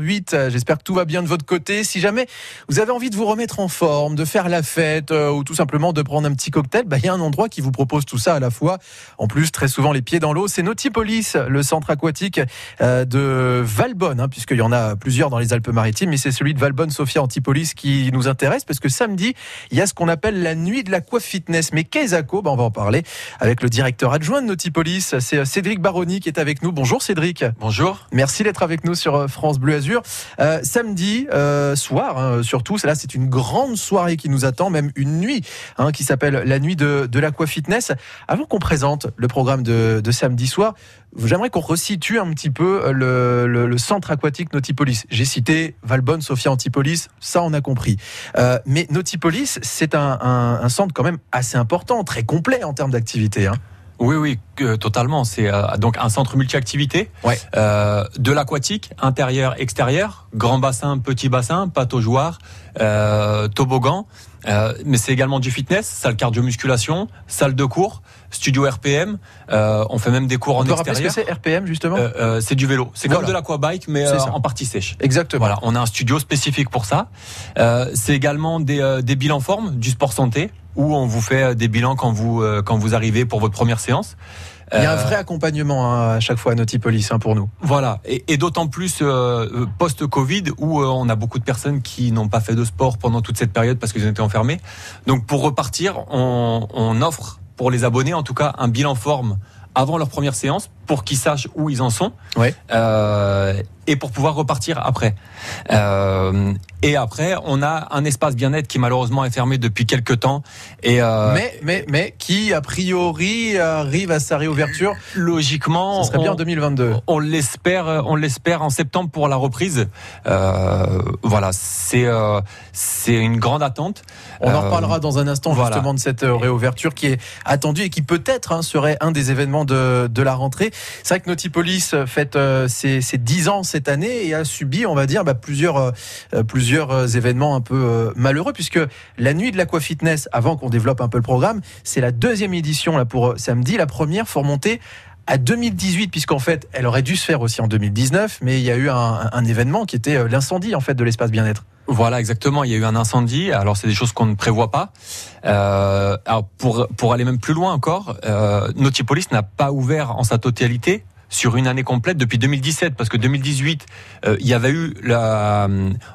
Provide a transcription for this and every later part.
8h08. J'espère que tout va bien de votre côté. Si jamais vous avez envie de vous remettre en forme, de faire la fête euh, ou tout simplement de prendre un petit cocktail, bah, il y a un endroit qui vous propose tout ça à la fois. En plus, très souvent les pieds dans l'eau, c'est Nautipolis, le centre aquatique euh, de Valbonne, hein, puisqu'il y en a plusieurs dans les Alpes-Maritimes, mais c'est celui de Valbonne, Sophia Antipolis qui nous intéresse parce que samedi, il y a ce qu'on appelle la nuit de l'aqua fitness. Mais qu'est-ce bah, On va en parler avec le directeur adjoint de Nautipolis, c'est euh, Cédric Baroni qui est avec nous. Bonjour Cédric. Bonjour. Merci d'être avec nous sur France Bleu Azur. Euh, samedi euh, soir, hein, surtout, là c'est une grande soirée qui nous attend, même une nuit hein, qui s'appelle la nuit de, de l'aqua fitness. Avant qu'on présente le programme de, samedi soir, J'aimerais qu'on resitue un petit peu euh, le, centre aquatique Nautipolis. J'ai cité Valbonne, Sophia Antipolis, ça on a compris. Euh, mais Nautipolis, c'est un, centre quand même assez important, très complet en termes d'activité. Hein. Oui, oui, euh, totalement. C'est euh, donc un centre multi-activité, ouais. euh, de l'aquatique, intérieur, extérieur, grand bassin, petit bassin, pataugeoire, euh, toboggan, euh, mais c'est également du fitness, salle cardio-musculation, salle de cours, studio RPM. Euh, on fait même des cours on en peut extérieur. ce que c'est RPM justement? C'est du vélo. C'est Voilà. comme de l'aquabike, mais en partie sèche. Exactement. Voilà, on a un studio spécifique pour ça. Euh, c'est également des, euh, des bilans forme, du sport santé, où on vous fait euh, des bilans quand vous euh, quand vous arrivez pour votre première séance. Il y a un Euh, vrai accompagnement hein, à chaque fois à Nautipolis hein, pour nous. Voilà, et, et d'autant plus euh, post-Covid où euh, on a beaucoup de personnes qui n'ont pas fait de sport pendant toute cette période parce qu'ils ont été enfermés. Donc pour repartir, on, on offre pour les abonnés en tout cas un bilan forme avant leur première séance pour qu'ils sachent où ils en sont Ouais. euh, et pour pouvoir repartir après. Euh, et après, on a un espace bien-être qui malheureusement est fermé depuis quelques temps et euh, mais, mais, mais qui, a priori, arrive à sa réouverture. logiquement, Ce serait bien en 2022. On l'espère, on l'espère en septembre pour la reprise. Euh, voilà, c'est euh, c'est une grande attente. On en Euh, reparlera dans un instant voilà. justement de cette réouverture qui est attendue et qui peut-être hein, serait un des événements de, de la rentrée. C'est vrai que Nautipolis fête euh, ses, ses 10 ans cette année et a subi, on va dire, bah, plusieurs, euh, euh, plusieurs euh, événements un peu euh, malheureux puisque la nuit de l'Aqua Fitness, avant qu'on développe un peu le programme, c'est la deuxième édition là pour euh, samedi. La première, faut remonter à 2018 puisqu'en fait elle aurait dû se faire aussi en 2019 mais il y a eu un, un événement qui était euh, l'incendie en fait de l'espace bien-être. Voilà, exactement. Il y a eu un incendie. Alors, c'est des choses qu'on ne prévoit pas. Euh, alors, pour pour aller même plus loin encore, euh, Nautipolis n'a pas ouvert en sa totalité sur une année complète depuis 2017 parce que 2018 euh, il y avait eu la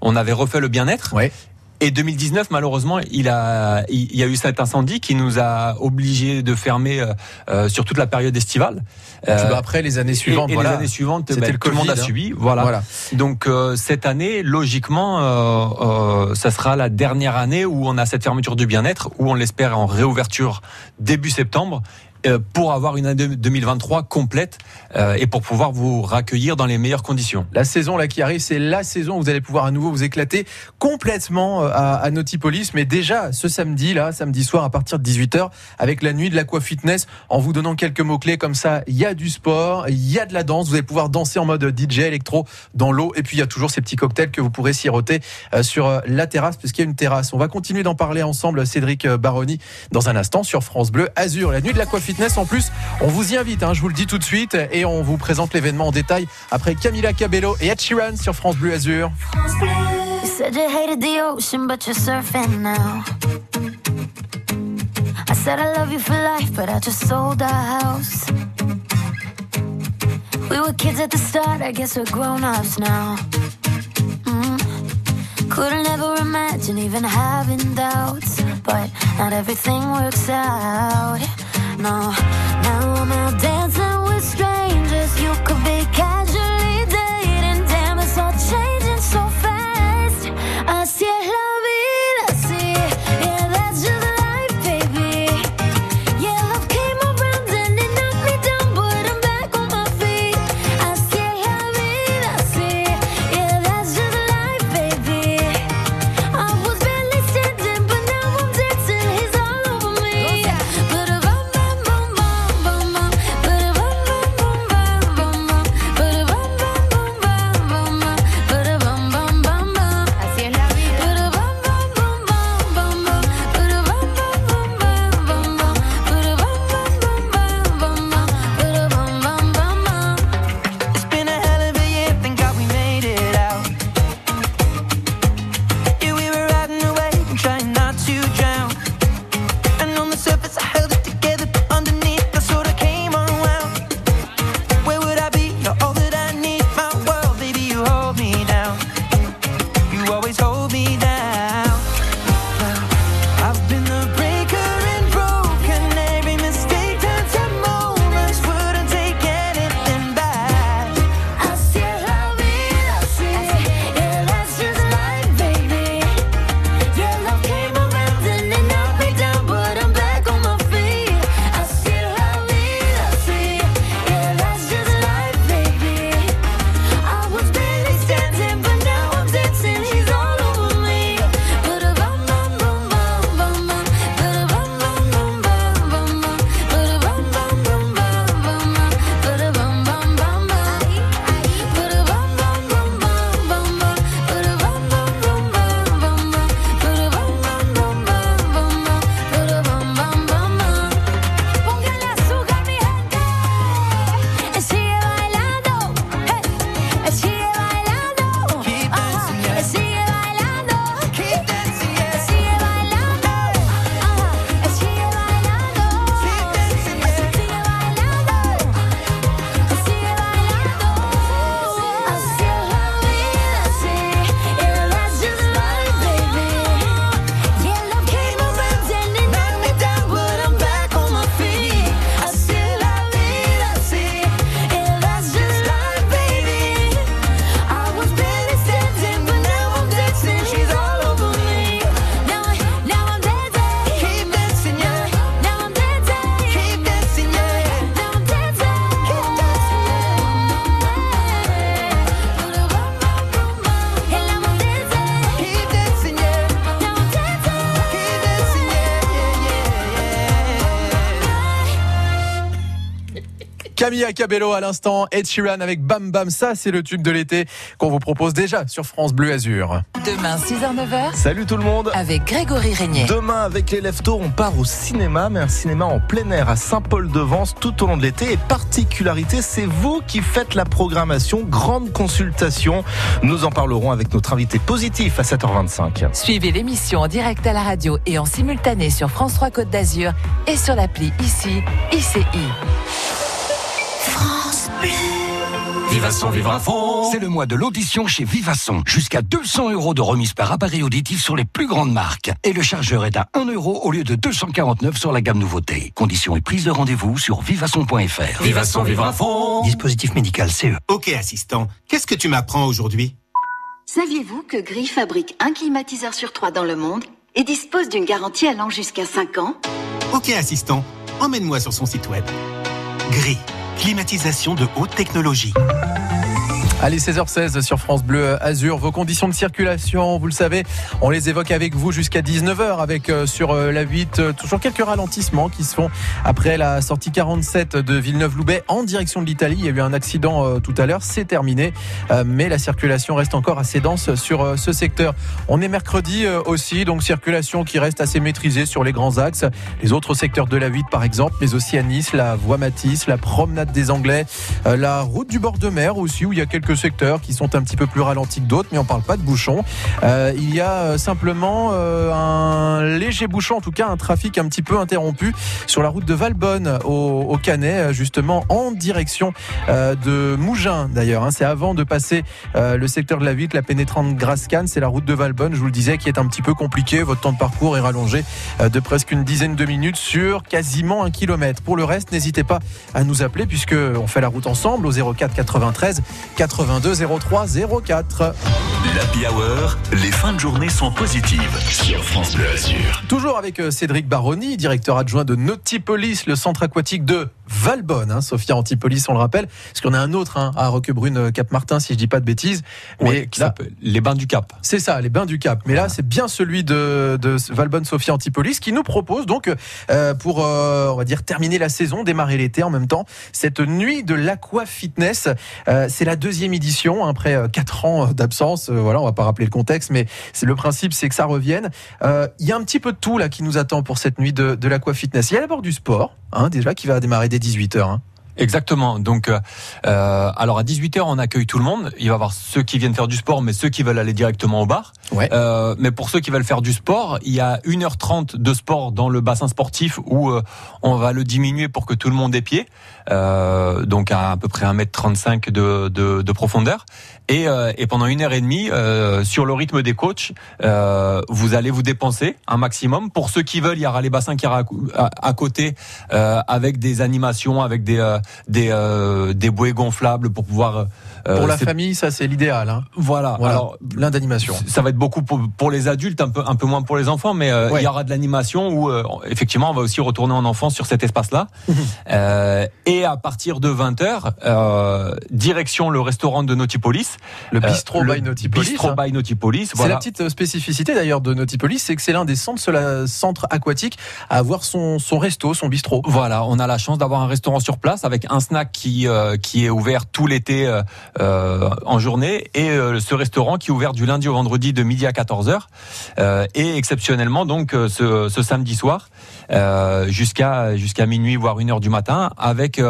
on avait refait le bien-être Ouais. Et 2019 malheureusement il a il y a eu cet incendie qui nous a obligés de fermer euh, euh, sur toute la période estivale Euh, Après les années suivantes, et, voilà. les années suivantes ben, le tout le monde a hein. subi voilà, Voilà. donc euh, cette année, logiquement, ça sera la dernière année où on a cette fermeture du bien-être, où on l'espère en réouverture début septembre. Euh, Pour avoir une année 2023 complète euh, et pour pouvoir vous raccueillir dans les meilleures conditions. La saison là qui arrive, c'est la saison où vous allez pouvoir à nouveau vous éclater complètement euh, à, à Nautipolis. Mais déjà ce samedi là, samedi soir à partir de 18h, avec la nuit de l'aqua fitness, en vous donnant quelques mots clés comme ça, il y a du sport, il y a de la danse. Vous allez pouvoir danser en mode DJ électro dans l'eau. Et puis il y a toujours ces petits cocktails que vous pourrez siroter sur la terrasse, puisqu'il y a une terrasse. On va continuer d'en parler ensemble, Cédric Baroni, dans un instant sur France Bleu Azur. La nuit de l'aqua fitness. En plus, on vous y invite. hein, je vous le dis tout de suite, et on vous présente l'événement en détail après Camila Cabello et Ed Sheeran sur France Bleu Azur. We were kids at the start, I guess we're grown ups now. Mm. Couldn't ever imagine even having doubts, but not everything works out. No, now I'm out Camilla Cabello à l'instant, Ed Sheeran avec Bam Bam, ça c'est le tube de l'été qu'on vous propose déjà sur France Bleu Azur. Demain 6h-9h. Salut tout le monde. Avec Grégory Régnier. Demain avec les Leftos, on part au cinéma, mais un cinéma en plein air à Saint-Paul-de-Vence tout au long de l'été. Et particularité, c'est vous qui faites la programmation, grande consultation. Nous en parlerons avec notre invité positif à 7h25. Suivez l'émission en direct à la radio et en simultané sur France 3 Côte d'Azur et sur l'appli ICI, ICI. France Bleu. Vivasson, vivre à fond. C'est le mois de l'audition chez Vivasson. Jusqu'à 200 euros de remise par appareil auditif sur les plus grandes marques. Et le chargeur est à 1 euro au lieu de 249 sur la gamme nouveauté. Conditions et prise de rendez-vous sur vivasson.fr. Vivasson, vivre à fond. Dispositif médical CE. Ok, assistant. Qu'est-ce que tu m'apprends aujourd'hui? Saviez-vous que Gris fabrique un climatiseur sur trois dans le monde et dispose d'une garantie allant jusqu'à 5 ans? Ok, assistant. Emmène-moi sur son site web. Gris. Climatisation de haute technologie. Allez, 16h16 sur France Bleu Azur. Vos conditions de circulation, vous le savez, on les évoque avec vous jusqu'à 19h avec euh, sur euh, la 8 euh, toujours quelques ralentissements qui se font après la sortie 47 de Villeneuve-Loubet en direction de l'Italie. Il y a eu un accident tout à l'heure, c'est terminé, mais la circulation reste encore assez dense sur ce secteur. On est mercredi aussi, donc circulation qui reste assez maîtrisée sur les grands axes. Les autres secteurs de la 8 par exemple, mais aussi à Nice, la voie Matisse, la promenade des Anglais, la route du bord de mer aussi où il y a quelques secteurs qui sont un petit peu plus ralentis que d'autres, mais on parle pas de bouchons. Euh, il y a euh, simplement euh, un léger bouchon, en tout cas un trafic un petit peu interrompu sur la route de Valbonne au, Canet, justement en direction de Mougins d'ailleurs. Hein. C'est avant de passer le secteur de la ville, la pénétrante Grascan, c'est la route de Valbonne, je vous le disais, qui est un petit peu compliqué. Votre temps de parcours est rallongé de presque une dizaine de minutes sur quasiment un kilomètre. Pour le reste, n'hésitez pas à nous appeler puisque on fait la route ensemble au 04 93 82 03 04. L'Happy Hour, les fins de journée sont positives sur France Bleu Azur. Toujours avec euh, Cédric Baroni, directeur adjoint de Nautipolis, le centre aquatique de Valbonne. Hein, Sophia Antipolis, on le rappelle. Parce qu'on a un autre hein, à Roquebrune, euh, Cap-Martin, si je dis pas de bêtises. Mais qui s'appelle les Bains du Cap. C'est ça, les Bains du Cap. Mais là, c'est bien celui de, de Valbonne Sophia Antipolis qui nous propose donc euh, pour, on va dire, terminer la saison, démarrer l'été en même temps, cette nuit de l'aqua fitness. c'est la deuxième édition hein, après quatre ans d'absence. voilà, on va pas rappeler le contexte, mais c'est le principe, c'est que ça revienne. Il y a un petit peu de tout là qui nous attend pour cette nuit de, de l'aqua fitness. Il y a d'abord du sport, hein, déjà qui va démarrer dès 18h. Hein. Exactement. Donc, euh, alors à 18h, on accueille tout le monde. Il va y avoir ceux qui viennent faire du sport, mais ceux qui veulent aller directement au bar. Ouais. Euh, mais pour ceux qui veulent faire du sport, il y a 1h30 de sport dans le bassin sportif où euh, on va le diminuer pour que tout le monde ait pied. Euh, donc à à peu près 1m35 de, de, de profondeur. Et, euh, et, pendant une heure et demie, euh, sur le rythme des coachs, euh, vous allez vous dépenser un maximum. Pour ceux qui veulent, il y aura les bassins qui à, à, côté euh, avec des animations, avec des euh, des, des bouées gonflables pour pouvoir. Pour la famille, ça c'est l'idéal. Hein. Voilà. voilà. Alors plein d'animations. Ça va être beaucoup pour, pour, les adultes, un peu un peu moins pour les enfants, mais ouais. il y aura de l'animation où effectivement on va aussi retourner en enfance sur cet espace-là. et à partir de 20h, direction le restaurant de Nautipolis. Le bistrot by Nautipolis. Bistrot hein. by Nautipolis. C'est la petite spécificité d'ailleurs de Nautipolis, c'est que c'est l'un des centres, centres aquatiques à avoir son, son resto, son bistrot. Voilà, on a la chance d'avoir un restaurant sur place avec un snack qui euh, qui est ouvert tout l'été euh, en journée et euh, ce restaurant qui est ouvert du lundi au vendredi de midi à 14h et exceptionnellement donc ce, ce samedi soir jusqu'à jusqu'à minuit voire une heure du matin avec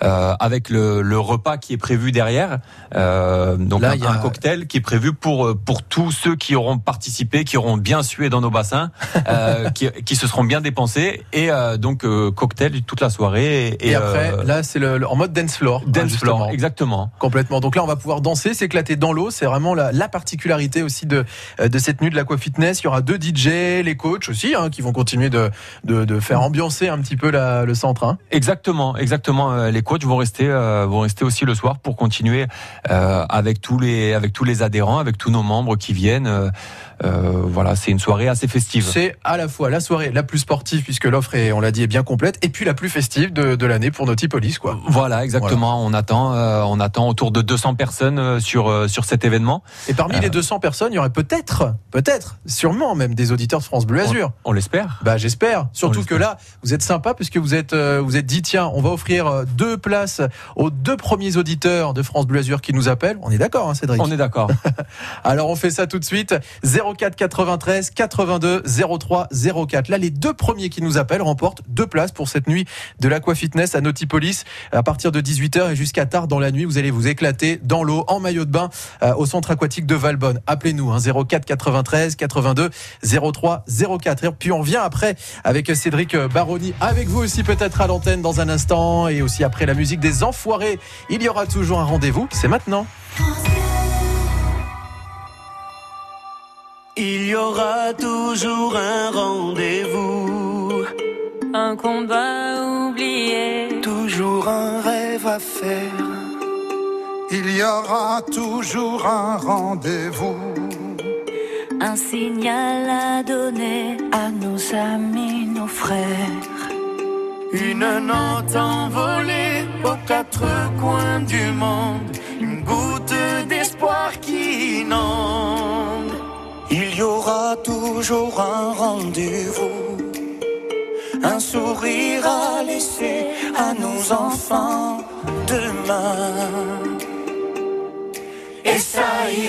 avec le, le, repas qui est prévu derrière. donc Là, un, il y a- un cocktail qui est prévu pour pour tous ceux qui auront participé, qui auront bien sué dans nos bassins, euh, qui, qui se seront bien dépensés et euh, donc euh, cocktail toute la soirée et, Et, après, euh, là c'est le, le- en mode dance floor. hein, dance floor, exactement. Complètement. Donc là, on va pouvoir danser, s'éclater dans l'eau. C'est vraiment la, la particularité aussi de, euh, de cette nuit de l'Aqua Fitness. Il y aura deux DJ, les coachs aussi, hein, qui vont continuer de, de, de faire ambiancer un petit peu la- le centre. hein. Exactement, exactement. Euh, Les coachs vont rester, euh, vont rester aussi le soir pour continuer euh, avec tous les, avec tous les adhérents, avec tous nos membres qui viennent. Euh, voilà, c'est une soirée assez festive. C'est à la fois la soirée la plus sportive, puisque l'offre est, on l'a dit, est bien complète, et puis la plus festive de, de l'année pour Nautipolis, quoi. Voilà, exactement. On attend, on attend autour de 200 personnes euh, sur euh, sur cet événement. Et parmi Euh. les 200 personnes, il y aurait peut-être, peut-être, sûrement même des auditeurs de France Bleu Azur. On, on l'espère. Bah j'espère. Surtout que là, vous êtes sympa puisque vous êtes vous êtes dit tiens, on va offrir deux places aux deux premiers auditeurs de France Bleu Azur qui nous appellent. On est d'accord, hein, Cédric? On est d'accord. Alors on fait ça tout de suite. 04 93 82 03 04. Là, les deux premiers qui nous appellent remportent deux places pour cette nuit de l'Aqua Fitness à Nautipolis à partir de 18h et jusqu'à tard dans la nuit. Vous allez vous éclater dans l'eau en maillot de bain euh, au centre aquatique de Valbonne. Appelez-nous hein, 04 93 82 03 04. Et puis on revient après avec Cédric Baroni, avec vous aussi peut-être à l'antenne dans un instant et aussi après la musique des Enfoirés. Il y aura toujours un rendez-vous. C'est maintenant. Il y aura toujours un rendez-vous, Un combat oublié. toujours un rêve à faire. Il y aura toujours un rendez-vous. Un signal à donner à nos amis, nos frères. Une note envolée aux quatre coins du monde, une goutte d'espoir qui inonde. Il y aura toujours un rendez-vous, un sourire à laisser à nos enfants demain. Et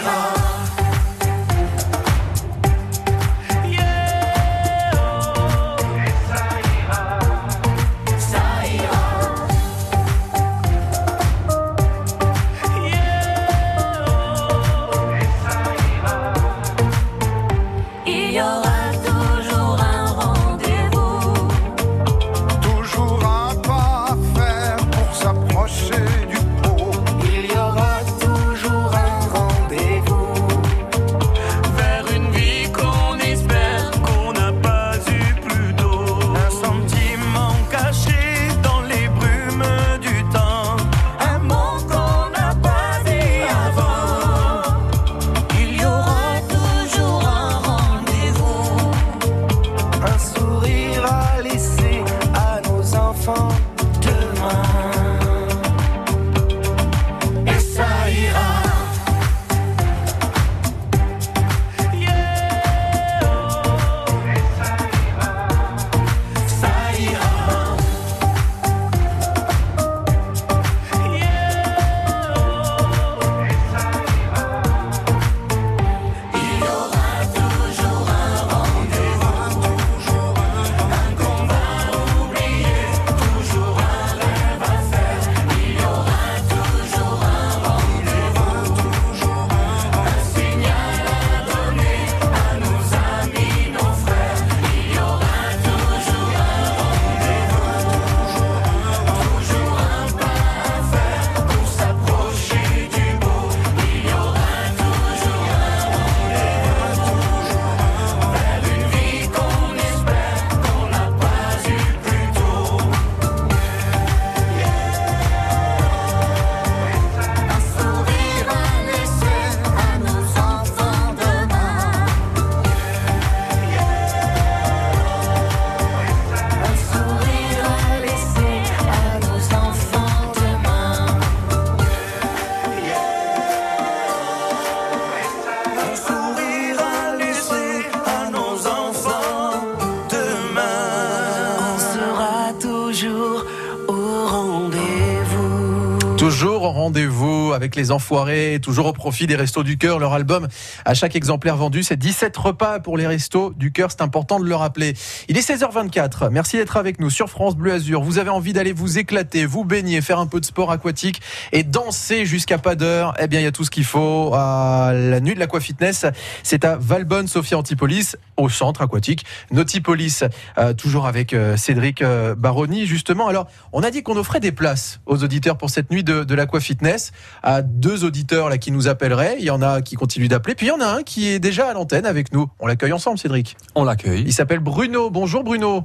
Toujours au rendez-vous avec les enfoirés, toujours au profit des Restos du Cœur. Leur album, à chaque exemplaire vendu, c'est 17 repas pour les Restos du Cœur. C'est important de le rappeler. Il est 16h24. Merci d'être avec nous sur France Bleu Azur. Vous avez envie d'aller vous éclater, vous baigner, faire un peu de sport aquatique et danser jusqu'à pas d'heure? Eh bien, il y a tout ce qu'il faut à la nuit de l'Aqua Fitness. C'est à Valbonne, Sophia Antipolis, au centre aquatique. Nautipolis, euh, toujours avec euh, Cédric euh, Baroni, justement. Alors, on a dit qu'on offrait des places aux auditeurs pour cette nuit de, de l'Aqua Fitness à deux auditeurs là qui nous appelleraient. Il y en a qui continuent d'appeler. Puis il y en a un qui est déjà à l'antenne avec nous. On l'accueille ensemble, Cédric. On l'accueille. Il s'appelle Bruno. Bonjour Bruno.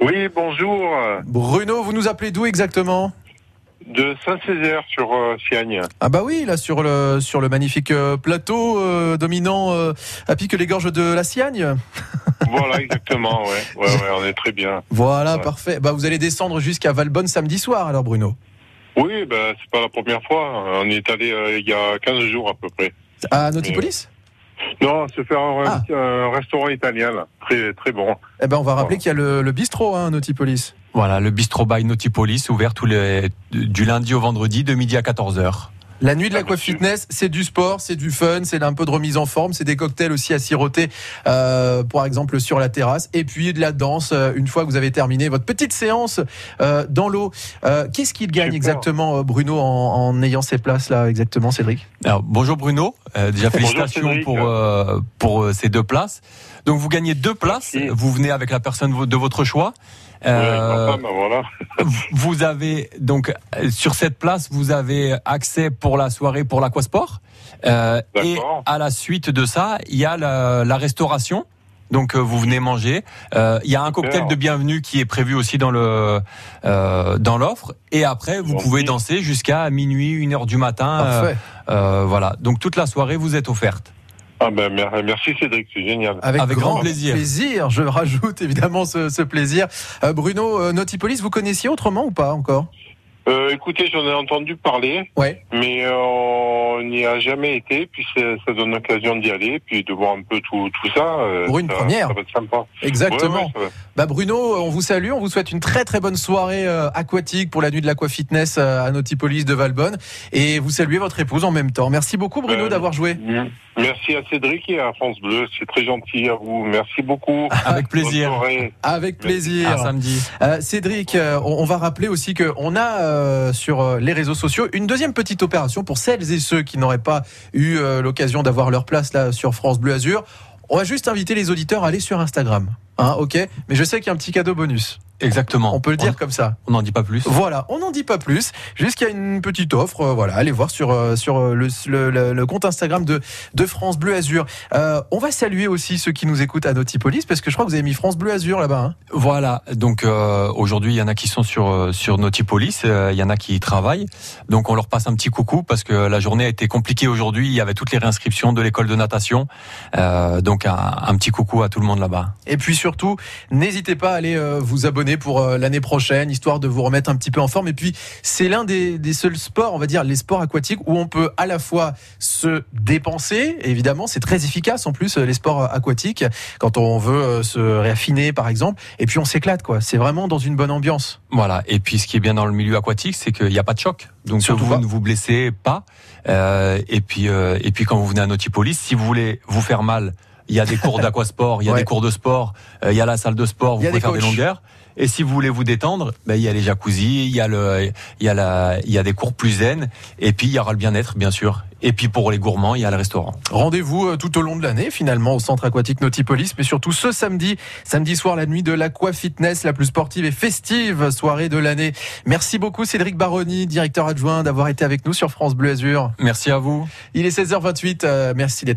Oui, bonjour. Bruno, vous nous appelez d'où exactement? De Saint-Césaire sur euh, Siagne. Ah bah oui, là sur le sur le magnifique euh, plateau euh, dominant euh, à pique les gorges de la Siagne. Voilà, exactement, ouais. Ouais, ouais, on est très bien. Voilà, Ouais. parfait. Bah vous allez descendre jusqu'à Valbonne samedi soir alors Bruno. Oui, ben, c'est pas la première fois. On est allé euh, il y a 15 jours à peu près. À Nautipolis Non, se faire un, Ah. un restaurant italien, là. Très, très bon. Eh ben, on va rappeler qu'il y a le, le bistrot, hein, Nautipolis. Voilà, le bistrot by Nautipolis, ouvert tous les, du lundi au vendredi, de midi à 14h. La nuit de l'Aqua Fitness, c'est du sport, c'est du fun, c'est un peu de remise en forme, c'est des cocktails aussi à siroter, euh, par exemple sur la terrasse, et puis de la danse euh, une fois que vous avez terminé votre petite séance euh, dans l'eau. Euh, Qu'est-ce qu'il gagne exactement, euh, Bruno, en, en ayant ces places là exactement, Cédric? Alors, bonjour Bruno, Euh, déjà Bonjour félicitations Cédric. pour euh, pour ces deux places. Donc vous gagnez deux places, vous venez avec la personne de votre choix. Euh, femme, voilà. vous avez donc euh, sur cette place, vous avez accès pour la soirée pour l'aquasport. Euh, et à la suite de ça, il y a la, la restauration. Donc euh, vous venez manger. Euh, Il y a un cocktail de bienvenue qui est prévu aussi dans le euh, dans l'offre. Et après, vous pouvez danser jusqu'à minuit, une heure du matin. Euh, Parfait. euh, voilà. Donc toute la soirée, vous êtes offerte. Ah ben, mer- merci Cédric, c'est génial. Avec, grand grand, plaisir. plaisir. Je rajoute évidemment ce, ce plaisir. Euh, Bruno, euh, Nautipolis, vous connaissiez autrement ou pas encore? Euh, écoutez, j'en ai entendu parler, Ouais. mais euh, on n'y a jamais été, puis ça donne l'occasion d'y aller, puis de voir un peu tout, tout ça. euh, Pour une ça- première. Ça va être sympa. Exactement. Ouais, ouais, ça va- Bah Bruno, on vous salue, on vous souhaite une très très bonne soirée euh, aquatique pour la nuit de l'Aqua Fitness euh, à Nautipolis de Valbonne et vous saluez votre épouse en même temps. Merci beaucoup Bruno Euh, d'avoir joué. Merci à Cédric et à France Bleu, c'est très gentil à vous. Merci beaucoup. Avec plaisir. Avec plaisir. À samedi. Euh, Cédric, euh, on, on va rappeler aussi qu'on a euh, sur euh, les réseaux sociaux une deuxième petite opération pour celles et ceux qui n'auraient pas eu euh, l'occasion d'avoir leur place là sur France Bleu Azur. On va juste inviter les auditeurs à aller sur Instagram. Hein, ok? Mais je sais qu'il y a un petit cadeau bonus. Exactement. On peut le dire comme ça. On n'en dit pas plus. Voilà, on n'en dit pas plus. Juste qu'il y a une petite offre. euh, voilà, allez voir sur euh, sur euh, le, le- le- le compte Instagram de de France Bleu Azur. Euh, on va saluer aussi ceux qui nous écoutent à Nautipolis parce que je crois que vous avez mis France Bleu Azur là-bas. hein. Voilà, donc aujourd'hui il y en a qui sont sur sur Nautipolis, euh, il y en a qui y travaillent. Donc on leur passe un petit coucou parce que la journée a été compliquée aujourd'hui. Il y avait toutes les réinscriptions de l'école de natation, donc un, un petit coucou à tout le monde là-bas. Et puis surtout, n'hésitez pas à aller vous abonner pour euh, l'année prochaine, histoire de vous remettre un petit peu en forme. Et puis, c'est l'un des, des seuls sports, on va dire, les sports aquatiques, où on peut à la fois se dépenser, évidemment, c'est très efficace en plus, les sports aquatiques, quand on veut euh, se réaffiner, par exemple. Et puis, on s'éclate, quoi. C'est vraiment dans une bonne ambiance. Voilà. Et puis ce qui est bien dans le milieu aquatique, c'est qu'il n'y a pas de choc. Donc Surtout vous pas. ne vous blessez pas. Euh, et puis euh, et puis quand vous venez à Nautipolis, si vous voulez vous faire mal, il y a des cours d'aquasport, il y a Ouais. des cours de sport, euh, il y a la salle de sport, vous pouvez des faire des coachs. longueurs. Et si vous voulez vous détendre, ben, il y a les jacuzzi, il y a le, il y a la, il y a des cours plus zen, et puis il y aura le bien-être, bien sûr. Et puis pour les gourmands, il y a le restaurant. Rendez-vous euh, tout au long de l'année, finalement, au centre aquatique Nautipolis, mais surtout ce samedi, samedi soir, la nuit de l'Aqua Fitness, la plus sportive et festive soirée de l'année. Merci beaucoup, Cédric Baroni, directeur adjoint, d'avoir été avec nous sur France Bleu Azur. Merci à vous. Il est 16h28. euh, merci d'être